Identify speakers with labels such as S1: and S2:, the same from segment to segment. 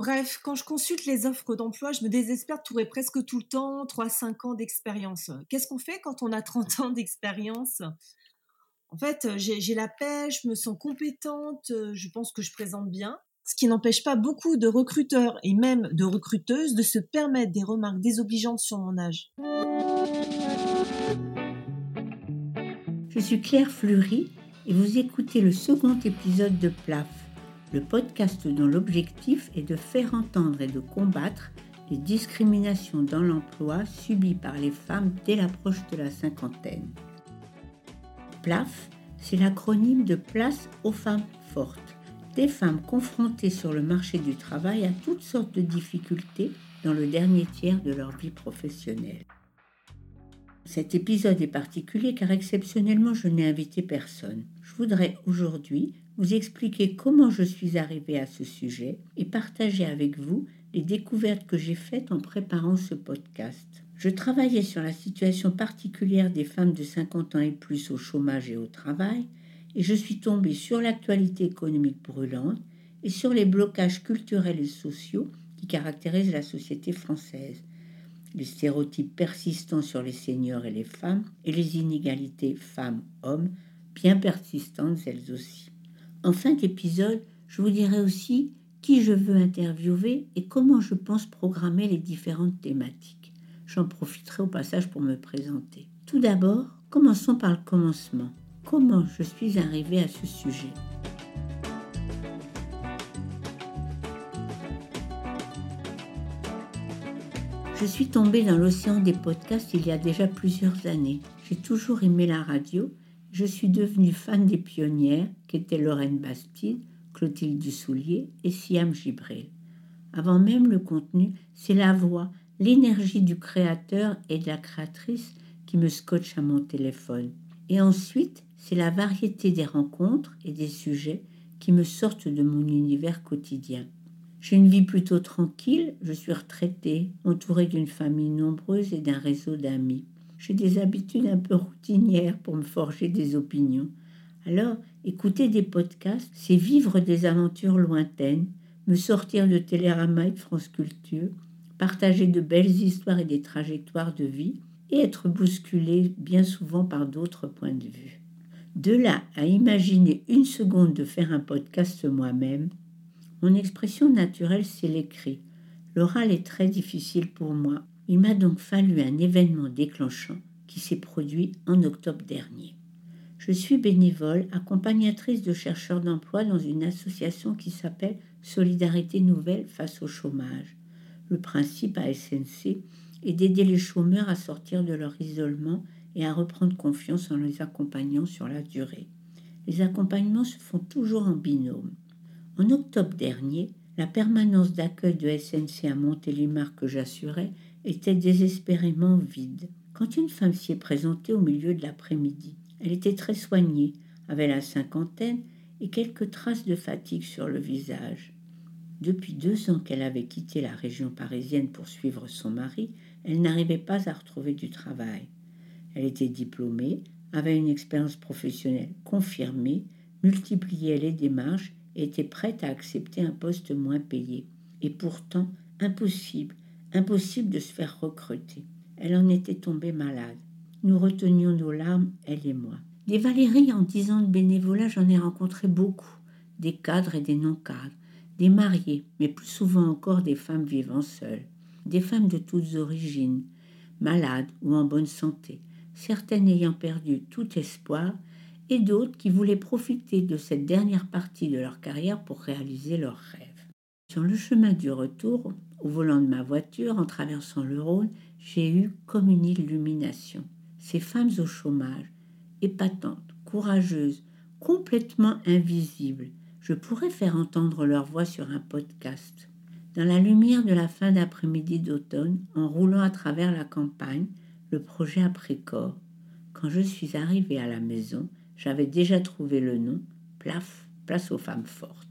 S1: Bref, quand je consulte les offres d'emploi, je me désespère de trouver presque tout le temps 3-5 ans d'expérience. Qu'est-ce qu'on fait quand on a 30 ans d'expérience? En fait, j'ai la pêche, je me sens compétente, je pense que je présente bien, ce qui n'empêche pas beaucoup de recruteurs et même de recruteuses de se permettre des remarques désobligeantes sur mon âge.
S2: Je suis Claire Fleury et vous écoutez le second épisode de PLAF, le podcast dont l'objectif est de faire entendre et de combattre les discriminations dans l'emploi subies par les femmes dès l'approche de la cinquantaine. PLAF, c'est l'acronyme de Place aux femmes fortes des femmes confrontées sur le marché du travail à toutes sortes de difficultés dans le dernier tiers de leur vie professionnelle. Cet épisode est particulier car exceptionnellement je n'ai invité personne. Je voudrais aujourd'hui vous expliquer comment je suis arrivée à ce sujet et partager avec vous les découvertes que j'ai faites en préparant ce podcast. Je travaillais sur la situation particulière des femmes de 50 ans et plus au chômage et au travail et je suis tombée sur l'actualité économique brûlante et sur les blocages culturels et sociaux qui caractérisent la société française, les stéréotypes persistants sur les seniors et les femmes et les inégalités femmes-hommes bien persistantes elles aussi. En fin d'épisode, je vous dirai aussi qui je veux interviewer et comment je pense programmer les différentes thématiques. J'en profiterai au passage pour me présenter. Tout d'abord, commençons par le commencement comment je suis arrivée à ce sujet? Je suis tombée dans l'océan des podcasts il y a déjà plusieurs années. J'ai toujours aimé la radio. Je suis devenue fan des pionnières qu'étaient Lorraine Bastide, Clotilde Dussoulier et Siam Gibril. Avant même le contenu, c'est la voix, l'énergie du créateur et de la créatrice qui me scotche à mon téléphone. Et ensuite, c'est la variété des rencontres et des sujets qui me sortent de mon univers quotidien. J'ai une vie plutôt tranquille, je suis retraitée, entourée d'une famille nombreuse et d'un réseau d'amis. J'ai des habitudes un peu routinières pour me forger des opinions. Alors, écouter des podcasts, c'est vivre des aventures lointaines, me sortir de Télérama et de France Culture, partager de belles histoires et des trajectoires de vie, et être bousculé bien souvent par d'autres points de vue. De là à imaginer une seconde de faire un podcast moi-même, mon expression naturelle, c'est l'écrit. L'oral est très difficile pour moi. Il m'a donc fallu un événement déclenchant qui s'est produit en octobre dernier. Je suis bénévole, accompagnatrice de chercheurs d'emploi dans une association qui s'appelle Solidarité Nouvelle face au chômage. Le principe à SNC est d'aider les chômeurs à sortir de leur isolement et à reprendre confiance en les accompagnant sur la durée. Les accompagnements se font toujours en binôme. En octobre dernier, la permanence d'accueil de SNC à Montélimar que j'assurais était désespérément vide. Quand une femme s'y est présentée au milieu de l'après-midi, elle était très soignée, avait la cinquantaine et quelques traces de fatigue sur le visage. Depuis deux ans qu'elle avait quitté la région parisienne pour suivre son mari, elle n'arrivait pas à retrouver du travail. Elle était diplômée, avait une expérience professionnelle confirmée, multipliait les démarches et était prête à accepter un poste moins payé. Et pourtant, impossible, impossible de se faire recruter. Elle en était tombée malade. Nous retenions nos larmes, elle et moi. Des Valérie, en dix ans de bénévolat, j'en ai rencontré beaucoup, des cadres et des non-cadres, des mariés, mais plus souvent encore des femmes vivant seules, des femmes de toutes origines, malades ou en bonne santé, certaines ayant perdu tout espoir et d'autres qui voulaient profiter de cette dernière partie de leur carrière pour réaliser leurs rêves. Sur le chemin du retour, au volant de ma voiture, en traversant le Rhône, j'ai eu comme une illumination. Ces femmes au chômage, épatantes, courageuses, complètement invisibles, je pourrais faire entendre leur voix sur un podcast. Dans la lumière de la fin d'après-midi d'automne, en roulant à travers la campagne, le projet après-corps. Quand je suis arrivée à la maison, j'avais déjà trouvé le nom PLAF, Place aux femmes fortes.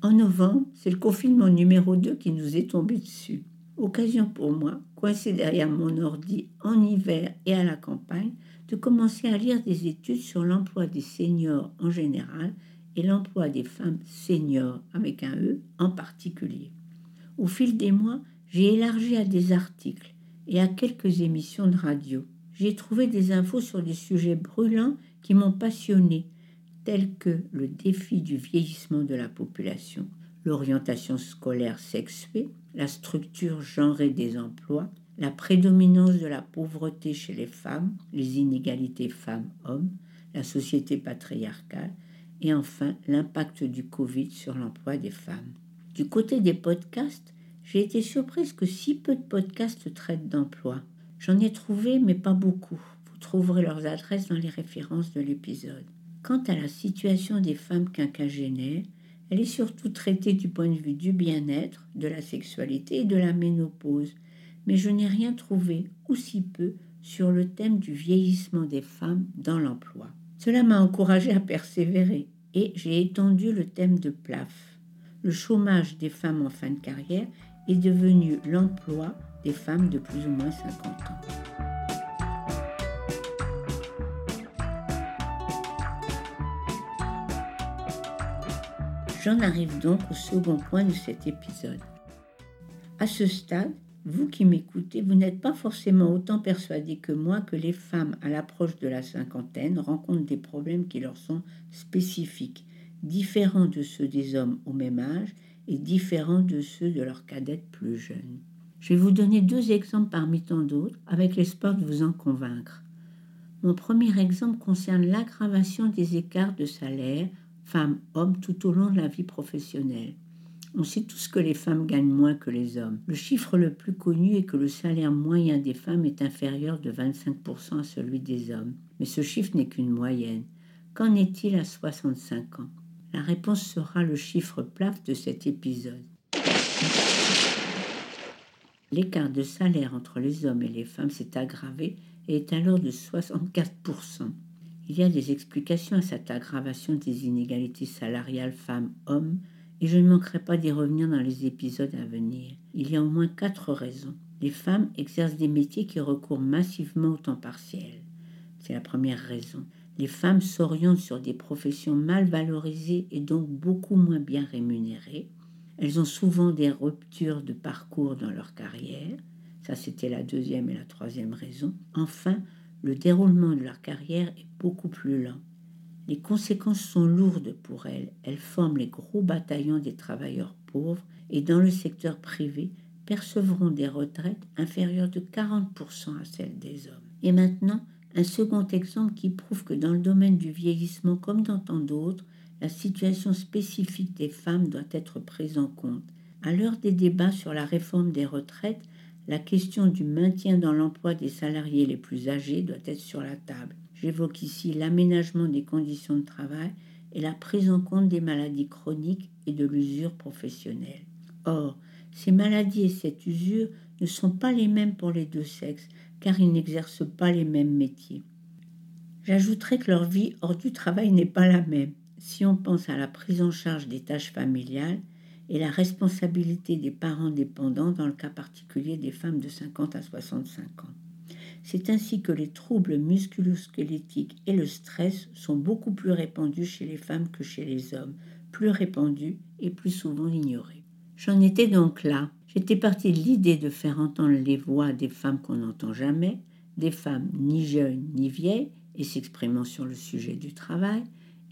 S2: En novembre, c'est le confinement numéro 2 qui nous est tombé dessus. Occasion pour moi, coincée derrière mon ordi en hiver et à la campagne, de commencer à lire des études sur l'emploi des seniors en général et l'emploi des femmes seniors avec un E en particulier. Au fil des mois, j'ai élargi à des articles et à quelques émissions de radio. J'ai trouvé des infos sur des sujets brûlants qui m'ont passionné, tels que le défi du vieillissement de la population, l'orientation scolaire sexuée, la structure genrée des emplois, la prédominance de la pauvreté chez les femmes, les inégalités femmes-hommes, la société patriarcale et enfin l'impact du Covid sur l'emploi des femmes. Du côté des podcasts, j'ai été surprise que si peu de podcasts traitent d'emploi. J'en ai trouvé, mais pas beaucoup. Vous trouverez leurs adresses dans les références de l'épisode. Quant à la situation des femmes quinquagénaires, elle est surtout traitée du point de vue du bien-être, de la sexualité et de la ménopause, mais je n'ai rien trouvé, ou si peu, sur le thème du vieillissement des femmes dans l'emploi. Cela m'a encouragé à persévérer et j'ai étendu le thème de PLAF. Le chômage des femmes en fin de carrière est devenu l'emploi des femmes de plus ou moins 50 ans. J'en arrive donc au second point de cet épisode. À ce stade, vous qui m'écoutez, vous n'êtes pas forcément autant persuadé que moi que les femmes à l'approche de la cinquantaine rencontrent des problèmes qui leur sont spécifiques, différents de ceux des hommes au même âge et différents de ceux de leurs cadettes plus jeunes. Je vais vous donner deux exemples parmi tant d'autres, avec l'espoir de vous en convaincre. Mon premier exemple concerne l'aggravation des écarts de salaire femmes-hommes tout au long de la vie professionnelle. On sait tous que les femmes gagnent moins que les hommes. Le chiffre le plus connu est que le salaire moyen des femmes est inférieur de 25% à celui des hommes. Mais ce chiffre n'est qu'une moyenne. Qu'en est-il à 65 ans? La réponse sera le chiffre plaf de cet épisode. L'écart de salaire entre les hommes et les femmes s'est aggravé et est alors de 64%. Il y a des explications à cette aggravation des inégalités salariales femmes-hommes et je ne manquerai pas d'y revenir dans les épisodes à venir. Il y a au moins quatre raisons. Les femmes exercent des métiers qui recourent massivement au temps partiel. C'est la première raison. Les femmes s'orientent sur des professions mal valorisées et donc beaucoup moins bien rémunérées. Elles ont souvent des ruptures de parcours dans leur carrière. Ça, c'était la deuxième et la troisième raison. Enfin, le déroulement de leur carrière est beaucoup plus lent. Les conséquences sont lourdes pour elles. Elles forment les gros bataillons des travailleurs pauvres et dans le secteur privé percevront des retraites inférieures de 40% à celles des hommes. Et maintenant, un second exemple qui prouve que dans le domaine du vieillissement comme dans tant d'autres, la situation spécifique des femmes doit être prise en compte. À l'heure des débats sur la réforme des retraites, la question du maintien dans l'emploi des salariés les plus âgés doit être sur la table. J'évoque ici l'aménagement des conditions de travail et la prise en compte des maladies chroniques et de l'usure professionnelle. Or, ces maladies et cette usure ne sont pas les mêmes pour les deux sexes, car ils n'exercent pas les mêmes métiers. J'ajouterai que leur vie hors du travail n'est pas la même. Si on pense à la prise en charge des tâches familiales et la responsabilité des parents dépendants dans le cas particulier des femmes de 50 à 65 ans. C'est ainsi que les troubles musculosquelettiques et le stress sont beaucoup plus répandus chez les femmes que chez les hommes, plus répandus et plus souvent ignorés. J'en étais donc là. J'étais partie de l'idée de faire entendre les voix des femmes qu'on n'entend jamais, des femmes ni jeunes ni vieilles et s'exprimant sur le sujet du travail,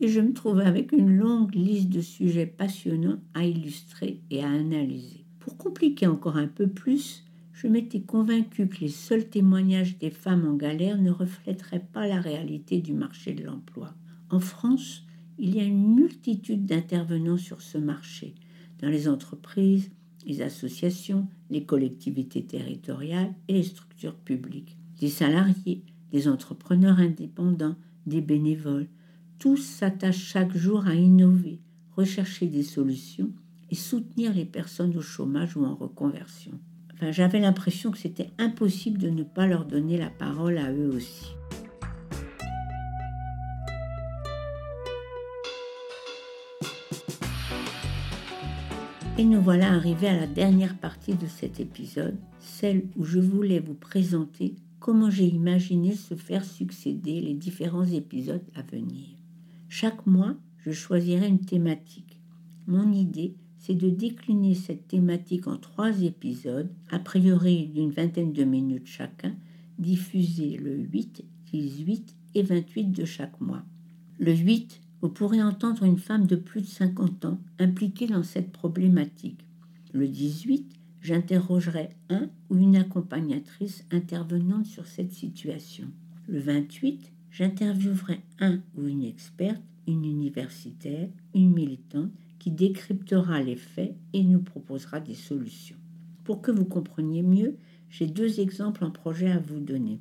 S2: et je me trouvais avec une longue liste de sujets passionnants à illustrer et à analyser. Pour compliquer encore un peu plus, je m'étais convaincue que les seuls témoignages des femmes en galère ne reflèteraient pas la réalité du marché de l'emploi. En France, il y a une multitude d'intervenants sur ce marché, dans les entreprises, les associations, les collectivités territoriales et les structures publiques. Des salariés, des entrepreneurs indépendants, des bénévoles, tous s'attachent chaque jour à innover, rechercher des solutions et soutenir les personnes au chômage ou en reconversion j'avais l'impression que c'était impossible de ne pas leur donner la parole à eux aussi. Et nous voilà arrivés à la dernière partie de cet épisode, celle où je voulais vous présenter comment j'ai imaginé se faire succéder les différents épisodes à venir. Chaque mois, je choisirai une thématique. Mon idée, c'est de décliner cette thématique en trois épisodes, a priori d'une vingtaine de minutes chacun, diffusés le 8, 18 et 28 de chaque mois. Le 8, vous pourrez entendre une femme de plus de 50 ans impliquée dans cette problématique. Le 18, j'interrogerai un ou une accompagnatrice intervenante sur cette situation. Le 28, j'interviewerai un ou une experte, une universitaire, une militante qui décryptera les faits et nous proposera des solutions. Pour que vous compreniez mieux, j'ai deux exemples en projet à vous donner.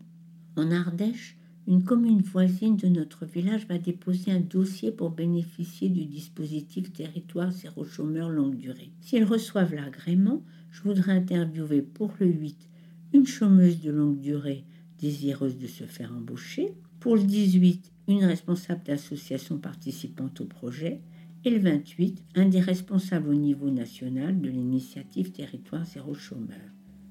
S2: En Ardèche, une commune voisine de notre village va déposer un dossier pour bénéficier du dispositif Territoire zéro chômeur longue durée. S'ils reçoivent l'agrément, je voudrais interviewer pour le 8 une chômeuse de longue durée désireuse de se faire embaucher, pour le 18 une responsable d'association participante au projet, et le 28 un des responsables au niveau national de l'initiative Territoire zéro chômeur.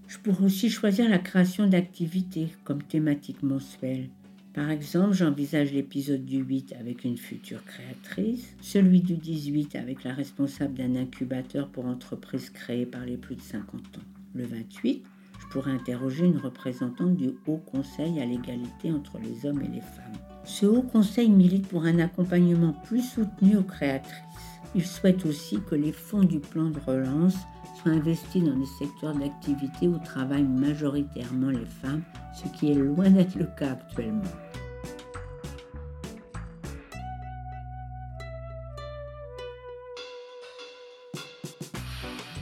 S2: Je pourrais aussi choisir la création d'activités comme thématique mensuelle. Par exemple, j'envisage l'épisode du 8 avec une future créatrice, celui du 18 avec la responsable d'un incubateur pour entreprises créées par les plus de 50 ans. Le 28, pourrais interroger une représentante du Haut Conseil à l'égalité entre les hommes et les femmes. Ce Haut Conseil milite pour un accompagnement plus soutenu aux créatrices. Il souhaite aussi que les fonds du plan de relance soient investis dans les secteurs d'activité où travaillent majoritairement les femmes, ce qui est loin d'être le cas actuellement.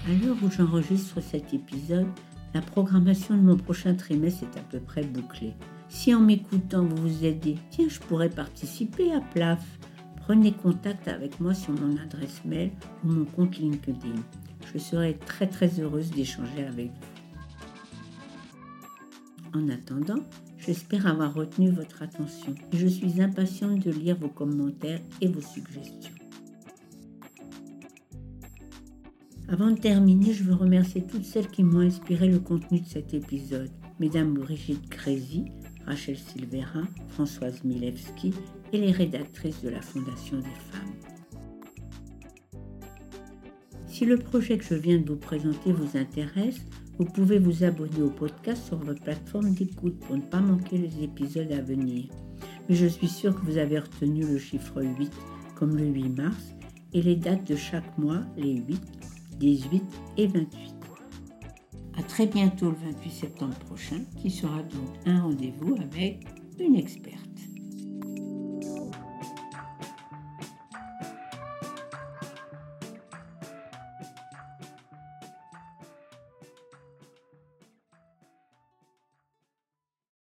S2: À l'heure où j'enregistre cet épisode, la programmation de mon prochain trimestre est à peu près bouclée. Si en m'écoutant vous vous êtes dit tiens je pourrais participer à PLAF, prenez contact avec moi sur mon adresse mail ou mon compte LinkedIn. Je serai très très heureuse d'échanger avec vous. En attendant, j'espère avoir retenu votre attention et je suis impatiente de lire vos commentaires et vos suggestions. Avant de terminer, je veux remercier toutes celles qui m'ont inspiré le contenu de cet épisode. Mesdames Brigitte Crézy, Rachel Silvera, Françoise Milewski et les rédactrices de la Fondation des femmes. Si le projet que je viens de vous présenter vous intéresse, vous pouvez vous abonner au podcast sur votre plateforme d'écoute pour ne pas manquer les épisodes à venir. Mais je suis sûre que vous avez retenu le chiffre 8 comme le 8 mars et les dates de chaque mois, les 8, 18 et 28. À très bientôt le 28 septembre prochain, qui sera donc un rendez-vous avec une experte.